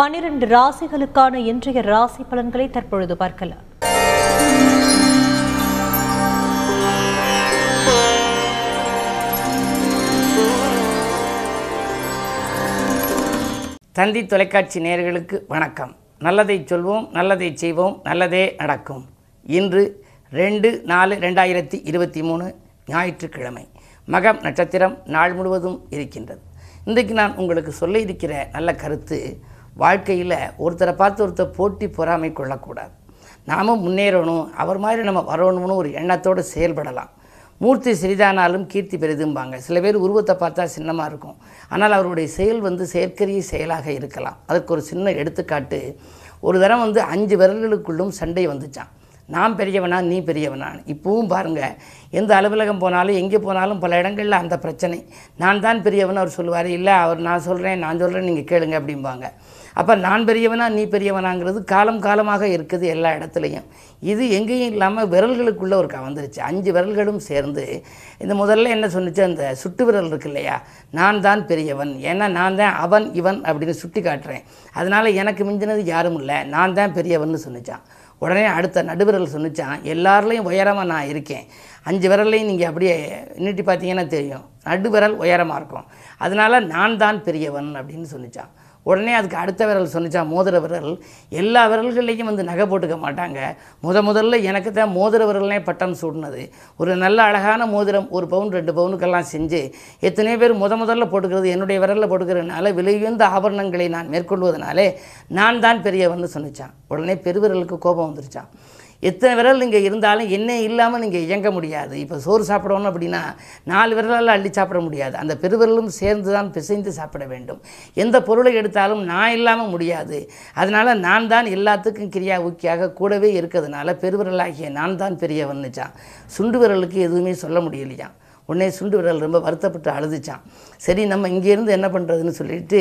பன்னிரண்டு ராசிகளுக்கான இன்றைய ராசி பலன்களை தற்பொழுது பார்க்கலாம். தந்தி தொலைக்காட்சி நேயர்களுக்கு வணக்கம். நல்லதை சொல்வோம் நல்லதை செய்வோம் நல்லதே நடக்கும். இன்று ரெண்டு நாலு ரெண்டாயிரத்தி இருபத்தி மூணு ஞாயிற்றுக்கிழமை. மகம் நட்சத்திரம் நாள் முழுவதும் இருக்கின்றது. இன்றைக்கு நான் உங்களுக்கு சொல்ல இருக்கிற நல்ல கருத்து வாழ்க்கையில் ஒருத்தரை பார்த்து ஒருத்தர் போட்டி பொறாமை கொள்ளக்கூடாது. நாமும் முன்னேறணும் அவர் மாதிரி நம்ம வரணும்னு ஒரு எண்ணத்தோடு செயல்படலாம். மூர்த்தி சிறிதானாலும் கீர்த்தி பெரிதும்பாங்க. சில பேர் உருவத்தை பார்த்தா சின்னமாக இருக்கும். ஆனால் அவருடைய செயல் வந்து செயற்கரிய செயலாக இருக்கலாம். அதற்கு ஒரு சின்ன எடுத்துக்காட்டு ஒரு தரம் வந்து அஞ்சு விரல்களுக்குள்ளும் சண்டை வந்துச்சான் நான் பெரியவனா நீ பெரியவனா இப்பவும் பாருங்கள் எந்த அலுவலகம் போனாலும் எங்கே போனாலும் பல இடங்களில் அந்த பிரச்சனை. நான் தான் பெரியவன் அவர் சொல்லுவார். இல்லை அவர் நான் சொல்கிறேன் நான் சொல்கிறேன் நீங்கள் கேளுங்க அப்படிம்பாங்க. அப்போ நான் பெரியவனா நீ பெரியவனாங்கிறது காலம் காலமாக இருக்குது எல்லா இடத்துலையும். இது எங்கேயும் இல்லாமல் விரல்களுக்குள்ளே ஒரு வந்துருச்சு. அஞ்சு விரல்களும் சேர்ந்து இந்த முதல்ல என்ன சொன்னிச்சு? அந்த சுட்டு விரல் இருக்கு இல்லையா? நான் தான் பெரியவன். ஏன்னா நான் தான் அவன் இவன் அப்படின்னு சுட்டி காட்டுறேன். அதனால் எனக்கு மிஞ்சினது யாரும் இல்லை. நான் தான் பெரியவன்னு சொன்னிச்சான் உடனே அடுத்த நடுவிரல் சொன்னிச்சான் எல்லாருலேயும் உயரமாக நான் இருக்கேன். அஞ்சு விரல்லையும் நீங்கள் அப்படியே நீட்டி பார்த்தீங்கன்னா தெரியும். நடுவிரல் உயரமாக இருக்கும். அதனால் நான் தான் பெரியவன் அப்படின்னு சொன்னிச்சான் உடனே அதுக்கு அடுத்த விரல் சொன்னிச்சா மோதிர விரல். எல்லா விரல்கள்லையும் வந்து நகை போட்டுக்க மாட்டாங்க. முத முதல்ல எனக்கு தான் மோதிர விரல்னே பட்டம் சூடினது. ஒரு நல்ல அழகான மோதிரம் ஒரு பவுன் ரெண்டு பவுனுக்கெல்லாம் செஞ்சு எத்தனையோ பேர் முத முதல்ல போட்டுக்கிறது என்னுடைய விரலில் போட்டுக்கிறதுனால விலை உயர்ந்த ஆபரணங்களை நான் மேற்கொள்வதனாலே நான் தான் பெரியவன்னு சொன்னிச்சான். உடனே பெருவிரலுக்கு கோபம் வந்துருச்சான் எத்தனை விரல் இங்கே இருந்தாலும் என்ன இல்லாமல் நீங்கள் இயங்க முடியாது. இப்போ சோறு சாப்பிடணும் அப்படின்னா நாலு விரலால் அள்ளி சாப்பிட முடியாது. அந்த பெருவிரலும் சேர்ந்து தான் பிசைந்து சாப்பிட வேண்டும். எந்த பொருளை எடுத்தாலும் நான் இல்லாமல் முடியாது. அதனால் நான் தான் எல்லாத்துக்கும் கிரியா ஊக்கியாக கூடவே இருக்கிறதுனால பெருவிரலாகிய நான் தான் பெரியவன்னுச்சான் சுண்டு விரலுக்கு எதுவுமே சொல்ல முடியலையாம். உடனே சுண்டு விரல் ரொம்ப வருத்தப்பட்டு அழுதுச்சான். சரி நம்ம இங்கேருந்து என்ன பண்ணுறதுன்னு சொல்லிட்டு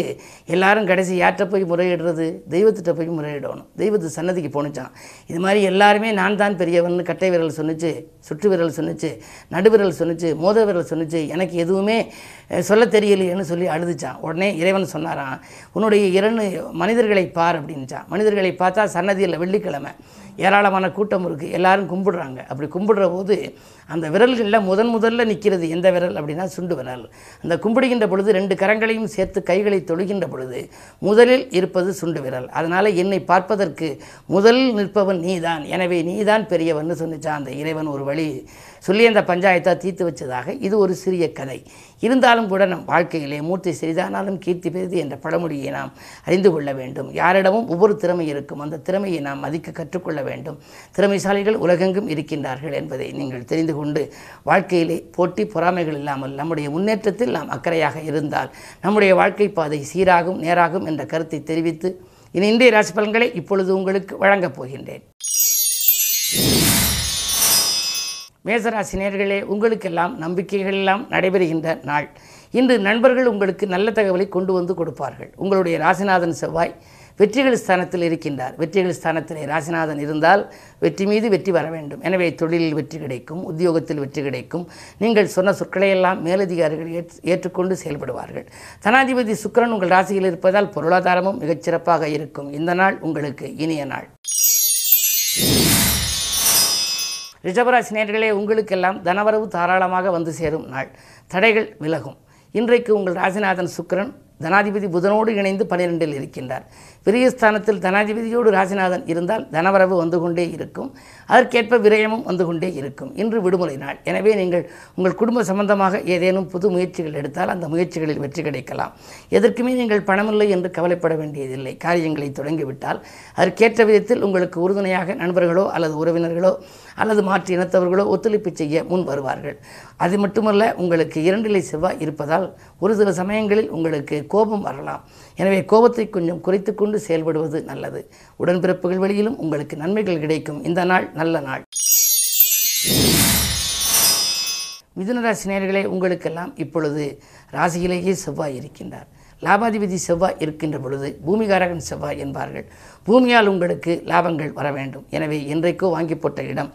எல்லாரும் கடைசி யார்கிட்ட போய் முறையிடுறது? தெய்வத்திட்ட போய் முறையிடணும். தெய்வத்து சன்னதிக்கு போணுச்சான். இது மாதிரி எல்லாருமே நான் தான் பெரியவன் கட்டை விரல் சொன்னுச்சு சுட்டு விரல் சொன்னிச்சு நடுவிரல் சொன்னுச்சு மோத விரல் சொன்னிச்சு. எனக்கு எதுவுமே சொல்ல தெரியலையேன்னு சொல்லி அழுதுச்சான். உடனே இறைவன் சொன்னாராம் உன்னுடைய இரண்டு மனிதர்களை பார் அப்படின்னுச்சான். மனிதர்களை பார்த்தா சன்னதியில் வெள்ளிக்கிழமை. ஏராளமான கூட்டம் இருக்குது எல்லாரும் கும்பிடுறாங்க. அப்படி கும்பிடுற போது அந்த விரல்களில் முதன் முதல்ல நிற்கிறது எந்த விரல் அப்படின்னா சுண்டு விரல். அந்த கும்பிடுகின்ற பொழுது ரெண்டு கரங்களையும் சேர்த்து கைகளை தொழுகின்ற பொழுது முதலில் இருப்பது சுண்டு விரல். அதனால் என்னை பார்ப்பதற்கு முதலில் நிற்பவன் நீதான். எனவே நீதான் பெரியவன்னு சொன்னிச்சான் அந்த இறைவன் ஒரு வழி. சொல்லி அந்த பஞ்சாயத்தை தீர்த்து வச்சதாக இது ஒரு சிறிய கதை. இருந்தாலும் கூட நம் வாழ்க்கையிலே மூர்த்தி சிறிதானாலும் கீர்த்தி பெரிது என்ற பழமொழியை நாம் அறிந்து கொள்ள வேண்டும். யாரிடமும் ஒவ்வொரு திறமை இருக்கும். அந்த திறமையை நாம் மதிக்க கற்றுக்கொள்ள வேண்டும் வேண்டும். திறமைசாலிகள் உலகெங்கும் இருக்கின்றார்கள் என்பதை நீங்கள் தெரிந்து கொண்டு வாழ்க்கையிலே போட்டி பொறாமைகள் இல்லாமல் நம்முடைய முன்னேற்றத்தில் நாம் அக்கறையாக இருந்தால் நம்முடைய வாழ்க்கை பாதை சீராகும் நேராகும் என்ற கருத்தை தெரிவித்து இனி இன்றைய ராசி பலன்களை இப்பொழுது உங்களுக்கு வழங்கப் போகின்றேன். மேசராசி நேர்களே உங்களுக்கெல்லாம் நம்பிக்கைகளெல்லாம் நடைபெறுகின்ற நாள். இன்று நண்பர்கள் உங்களுக்கு நல்ல தகவலை கொண்டு வந்து கொடுப்பார்கள். உங்களுடைய ராசிநாதன் செவ்வாய் வெற்றிகள் ஸ்தானத்தில் இருக்கின்றார். வெற்றிகள் ஸ்தானத்திலே ராசிநாதன் இருந்தால் வெற்றி மீது வெற்றி வர வேண்டும். எனவே தொழிலில் வெற்றி கிடைக்கும் உத்தியோகத்தில் வெற்றி கிடைக்கும். நீங்கள் சொன்ன சொற்களை எல்லாம் மேலதிகாரிகள் ஏற்று- ஏற்றுக்கொண்டு செயல்படுவார்கள். தனாதிபதி சுக்கிரன் உங்கள் ராசியில் இருப்பதால் பொருளாதாரமும் மிகச்சிறப்பாக இருக்கும். இந்த நாள் உங்களுக்கு இனிய நாள். ரிஷபராசி நேர்களே உங்களுக்கெல்லாம் தனவரவு தாராளமாக வந்து சேரும் நாள். தடைகள் விலகும். இன்றைக்கு உங்கள் ராசிநாதன் சுக்கிரன் தனாதிபதி புதனோடு இணைந்து பன்னிரெண்டில் இருக்கின்றார். பெரிய ஸ்தானத்தில் தனாதிபதியோடு ராசிநாதன் இருந்தால் தனவரவு வந்து கொண்டே இருக்கும். அதற்கேற்ப விரயமும் வந்து கொண்டே இருக்கும். இன்று விடுமுறை நாள். எனவே நீங்கள் உங்கள் குடும்ப சம்பந்தமாக ஏதேனும் புது முயற்சிகள் எடுத்தால் அந்த முயற்சிகளில் வெற்றி கிடைக்கலாம். எதற்குமே நீங்கள் பணமில்லை என்று கவலைப்பட வேண்டியதில்லை. காரியங்களை தொடங்கிவிட்டால் அதற்கேற்ற விதத்தில் உங்களுக்கு உறுதுணையாக நண்பர்களோ அல்லது உறவினர்களோ அல்லது மாற்று இனத்தவர்களோ ஒத்துழைப்பு செய்ய முன் வருவார்கள். அது மட்டுமல்ல உங்களுக்கு இரண்டிலை செவ்வாய் இருப்பதால் ஒரு சில சமயங்களில் உங்களுக்கு கோபம் வரலாம். எனவே கோபத்தை கொஞ்சம் குறைத்து கொண்டு செயல்படுவது நல்லது. உடன்பிறப்புகள் வழியிலும் உங்களுக்கு நன்மைகள் கிடைக்கும். இந்த நாள் நல்ல நாள். மிதுனராசி உங்களுக்கெல்லாம் இப்பொழுது ராசியிலேயே செவ்வாய் இருக்கின்றார். லாபாதிபதி செவ்வாய் இருக்கின்ற பொழுது பூமிகாரகன் செவ்வாய் என்பார்கள். பூமியால் உங்களுக்கு லாபங்கள் வர வேண்டும். எனவே இன்றைக்கோ வாங்கி போட்ட இடம்.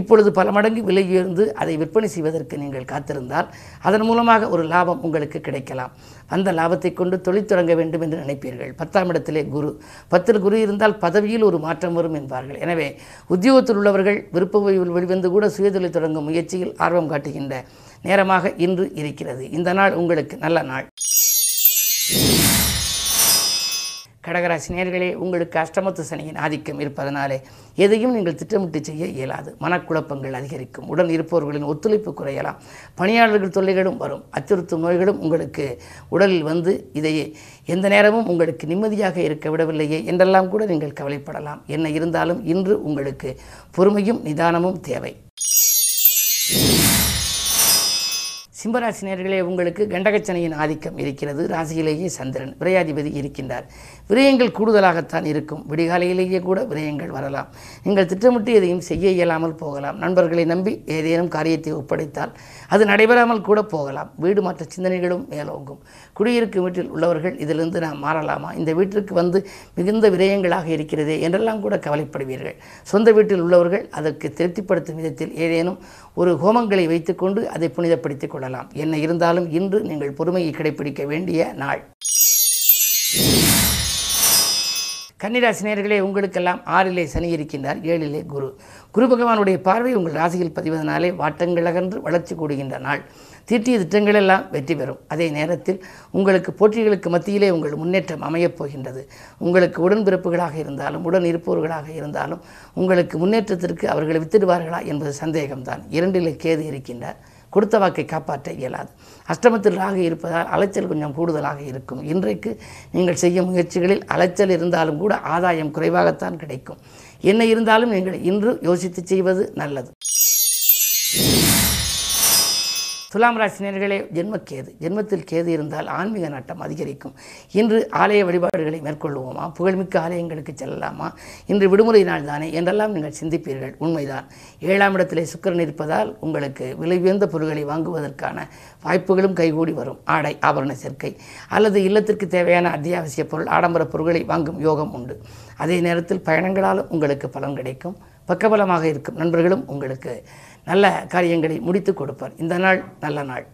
இப்பொழுது பல மடங்கு விலை உயர்ந்து அதை விற்பனை செய்வதற்கு நீங்கள் காத்திருந்தால் அதன் மூலமாக ஒரு லாபம் உங்களுக்கு கிடைக்கலாம். அந்த லாபத்தை கொண்டு தொழில் தொடங்க வேண்டும் என்று நினைப்பீர்கள். பத்தாம் இடத்திலே குரு. பத்தில் குரு இருந்தால் பதவியில் ஒரு மாற்றம் வரும் என்பார்கள். எனவே உத்தியோகத்தில் உள்ளவர்கள் விருப்ப ஓய்வில் வெளிவந்து கூட சுயதொழில் தொடங்கும் முயற்சியில் ஆர்வம் காட்டுகின்ற நேரமாக இன்று இருக்கிறது. இந்த நாள் உங்களுக்கு நல்ல நாள். கடகராசி நேர்களே உங்களுக்கு அஷ்டமத்து சனியின் ஆதிக்கம் இருப்பதனாலே எதையும் நீங்கள் திட்டமிட்டு செய்ய இயலாது. மனக்குழப்பங்கள் அதிகரிக்கும். உடன் இருப்பவர்களின் ஒத்துழைப்பு குறையலாம். பணியாளர்கள் தொல்லைகளும் வரும். அச்சுறுத்தும் நோய்களும் உங்களுக்கு உடலில் வந்து இதையே எந்த நேரமும் உங்களுக்கு நிம்மதியாக இருக்க விடவில்லையே என்றெல்லாம் கூட நீங்கள் கவலைப்படலாம். என்ன இருந்தாலும் இன்று உங்களுக்கு பொறுமையும் நிதானமும் தேவை. சிம்மராசினியர்களே உங்களுக்கு கண்டகச்சனையின் ஆதிக்கம் இருக்கிறது. ராசியிலேயே சந்திரன் விரையாதிபதி இருக்கின்றார். விரயங்கள் கூடுதலாகத்தான் இருக்கும். விடிகாலையிலேயே கூட விரயங்கள் வரலாம். நீங்கள் திட்டமிட்டு எதையும் செய்ய இயலாமல் போகலாம். நண்பர்களை நம்பி ஏதேனும் காரியத்தை ஒப்படைத்தால் அது நடைபெறாமல் கூட போகலாம். வீடு மாற்ற சிந்தனைகளும் மேலோங்கும். குடியிருக்கும் வீட்டில் உள்ளவர்கள் இதிலிருந்து நாம் மாறலாமா? இந்த வீட்டிற்கு வந்து மிகுந்த விரயங்களாக இருக்கிறதே என்றெல்லாம் கூட கவலைப்படுவீர்கள். சொந்த வீட்டில் உள்ளவர்கள் அதற்கு திருப்திப்படுத்தும் விதத்தில் ஏதேனும் ஒரு ஹோமங்களை வைத்துக்கொண்டு அதை புனிதப்படுத்திக் கொள்ளலாம். என்ன இருந்தாலும் இன்று நீங்கள் பொறுமையை கடைபிடிக்க வேண்டிய நாள். கன்னிராசினியர்களே உங்களுக்கெல்லாம் ஆறிலே சனி இருக்கின்றார் ஏழிலே குரு. குரு பகவானுடைய பார்வை உங்கள் ராசியில் பதிவதனாலே வாட்டங்கள் அகன்று வளர்ச்சி கூடுகின்ற நாள். தீட்டிய திட்டங்களெல்லாம் வெற்றி பெறும். அதே நேரத்தில் உங்களுக்கு போட்டிகளுக்கு மத்தியிலே உங்கள் முன்னேற்றம் அமையப் போகின்றது. உங்களுக்கு உடன்பிறப்புகளாக இருந்தாலும் உடன் இருப்பவர்களாக இருந்தாலும் உங்களுக்கு முன்னேற்றத்திற்கு அவர்களை வித்திடுவார்களா என்பது சந்தேகம்தான். இரண்டிலே கேது இருக்கின்றார். கொடுத்த வாக்கை காப்பாற்ற இயலாது. அஷ்டமத்தில் ராகு இருப்பதால் அலைச்சல் கொஞ்சம் கூடுதலாக இருக்கும். இன்றைக்கு நீங்கள் செய்யும் முயற்சிகளில் அலைச்சல் இருந்தாலும் கூட ஆதாயம் குறைவாகத்தான் கிடைக்கும். என்ன இருந்தாலும் நீங்கள் இன்று யோசித்து செய்வது நல்லது. துலாம் ராசினியர்களே ஜென்மக்கேது ஜென்மத்தில் கேது இருந்தால் ஆன்மீக நாட்டம் அதிகரிக்கும். இன்று ஆலய வழிபாடுகளை மேற்கொள்வோமா? புகழ்மிக்க ஆலயங்களுக்கு செல்லலாமா? இன்று விடுமுறை நாள் தானே? என்றெல்லாம் நீங்கள் சிந்திப்பீர்கள். உண்மைதான். ஏழாம் இடத்திலே சுக்கரன் இருப்பதால் உங்களுக்கு விலை உயர்ந்த பொருட்களை வாங்குவதற்கான வாய்ப்புகளும் கைகூடி வரும். ஆடை ஆபரண சேர்க்கை அல்லது இல்லத்திற்கு தேவையான அத்தியாவசிய பொருள் ஆடம்பர பொருட்களை வாங்கும் யோகம் உண்டு. அதே நேரத்தில் பயணங்களாலும் உங்களுக்கு பலன் கிடைக்கும். பக்கபலமாக இருக்கும். நண்பர்களும் உங்களுக்கு நல்ல காரியங்களை முடித்து கொடுப்பார். இந்த நாள் நல்ல நாள்.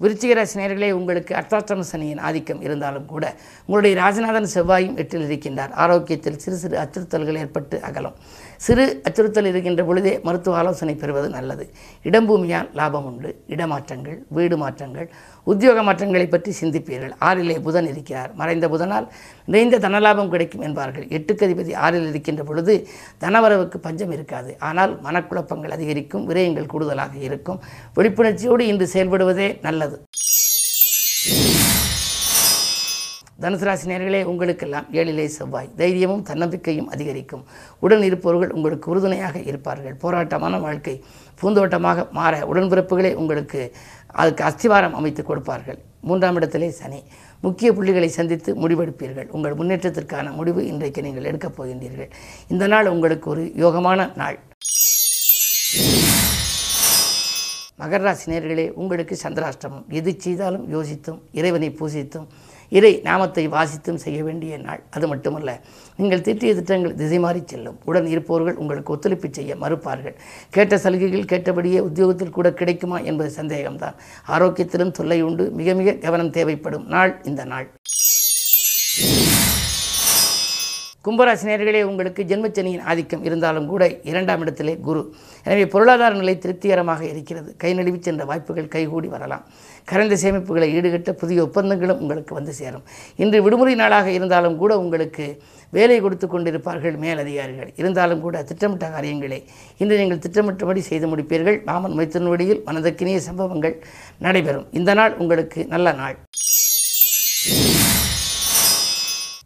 விருச்சிக ராசி உங்களுக்கு அர்த்தாஷ்டம சனியின் ஆதிக்கம் இருந்தாலும் கூட உங்களுடைய ராஜநாதன் செவ்வாயும் எட்டில் இருக்கின்றார். ஆரோக்கியத்தில் சிறு சிறு அச்சுறுத்தல்கள் ஏற்பட்டு அகலும். சிறு அச்சுறுத்தல் இருக்கின்ற பொழுதே மருத்துவ ஆலோசனை பெறுவது நல்லது. இடம்பூமியால் லாபம் உண்டு. இடமாற்றங்கள் வீடு மாற்றங்கள் உத்தியோக மாற்றங்களை பற்றி சிந்திப்பீர்கள். ஆறிலே புதன் இருக்கிறார். மறைந்த புதனால் நிறைந்த தனலாபம் கிடைக்கும் என்பார்கள். எட்டுக்கு அதிபதி ஆறில் இருக்கின்ற பொழுது தனவரவுக்கு பஞ்சம் இருக்காது. ஆனால் மனக்குழப்பங்கள் அதிகரிக்கும் விரயங்கள் கூடுதலாக இருக்கும். விழிப்புணர்ச்சியோடு இன்று செயல்படுவதே நல்லது. தனுசு ராசி நேர்களே உங்களுக்கெல்லாம் ஏழிலே செவ்வாய். தைரியமும் தன்னம்பிக்கையும் அதிகரிக்கும். உடன் இருப்பவர்கள் உங்களுக்கு உறுதுணையாக இருப்பார்கள். போராட்டமான வாழ்க்கை பூந்தோட்டமாக மாற உடன்பிறப்புகளே உங்களுக்கு அதுக்கு அஸ்திவாரம் அமைத்து கொடுப்பார்கள். மூன்றாம் இடத்திலே சனி. முக்கிய புள்ளிகளை சந்தித்து முடிவெடுப்பீர்கள். உங்கள் முன்னேற்றத்திற்கான முடிவு இன்றைக்கு நீங்கள் எடுக்கப் போகின்றீர்கள். இந்த நாள் உங்களுக்கு ஒரு யோகமான நாள். மகர ராசி நேர்களே உங்களுக்கு சந்திராஷ்டமம். எது செய்தாலும் யோசித்தும் இறைவனை பூசித்தும் இறை நாமத்தை வாசித்தும் செய்ய வேண்டிய நாள். அது மட்டுமல்ல நீங்கள் திட்டிய திட்டங்கள் திசை மாறி செல்லும். உடன் இருப்பவர்கள் உங்களுக்கு ஒத்துழைப்பு செய்ய மறுப்பார்கள். கேட்ட சலுகைகள் கேட்டபடியே உத்தியோகத்தில் கூட கிடைக்குமா என்பது சந்தேகம்தான். ஆரோக்கியத்திலும் தொல்லை உண்டு. மிக மிக கவனம் தேவைப்படும் நாள் இந்த நாள். கும்பராசினியர்களே உங்களுக்கு ஜென்மச்சனியின் ஆதிக்கம் இருந்தாலும் கூட இரண்டாம் இடத்திலே குரு. எனவே பொருளாதார நிலை திருப்திகரமாக இருக்கிறது. கை நழுவி சென்ற வாய்ப்புகள் கைகூடி வரலாம். கரைந்த சேமிப்புகளை ஈடுகட்ட புதிய ஒப்பந்தங்களும் உங்களுக்கு வந்து சேரும். இன்று விடுமுறை நாளாக இருந்தாலும் கூட உங்களுக்கு வேலை கொடுத்து கொண்டிருப்பார்கள் மேலதிகாரிகள். இருந்தாலும் கூட திட்டமிட்ட காரியங்களை இன்று நீங்கள் திட்டமிட்டபடி செய்து முடிப்பீர்கள். மாமன் மைத்திரன் வழியில் மனதக்கினிய சம்பவங்கள் நடைபெறும். இந்த நாள் உங்களுக்கு நல்ல நாள்.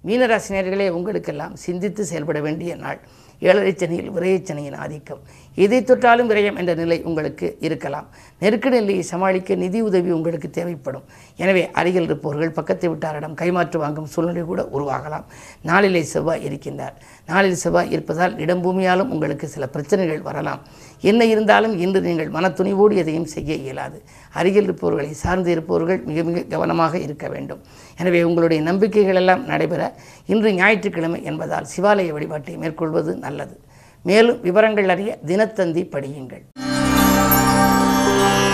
மீனராசினியர்களே உங்களுக்கெல்லாம் சிந்தித்து செயல்பட வேண்டிய நாள். ஏழரை சனியில் ஆதிக்கம். எதை தொற்றாலும் விரயம் என்ற நிலை உங்களுக்கு இருக்கலாம். நெருக்கடி நிலையை சமாளிக்க நிதி உதவி உங்களுக்கு தேவைப்படும். எனவே அருகில் இருப்பவர்கள் பக்கத்தை விட்டாரிடம் கைமாற்று வாங்கும் சூழ்நிலை கூட உருவாகலாம். நாளிலே செவ்வாய் இருக்கின்றார். நாளில் செவ்வாய் இருப்பதால் இடம்பூமியாலும் உங்களுக்கு சில பிரச்சனைகள் வரலாம். என்ன இருந்தாலும் இன்று நீங்கள் மனத்துணிவோடு எதையும் செய்ய இயலாது. அருகில் இருப்பவர்களை சார்ந்து இருப்பவர்கள் மிக மிக கவனமாக இருக்க வேண்டும். எனவே உங்களுடைய நம்பிக்கைகள் எல்லாம் நடைபெற இன்று ஞாயிற்றுக்கிழமை என்பதால் சிவாலய வழிபாட்டை மேற்கொள்வது நல்லது. மேலும் விவரங்கள் அறிய தினத்தந்தி படியுங்கள்.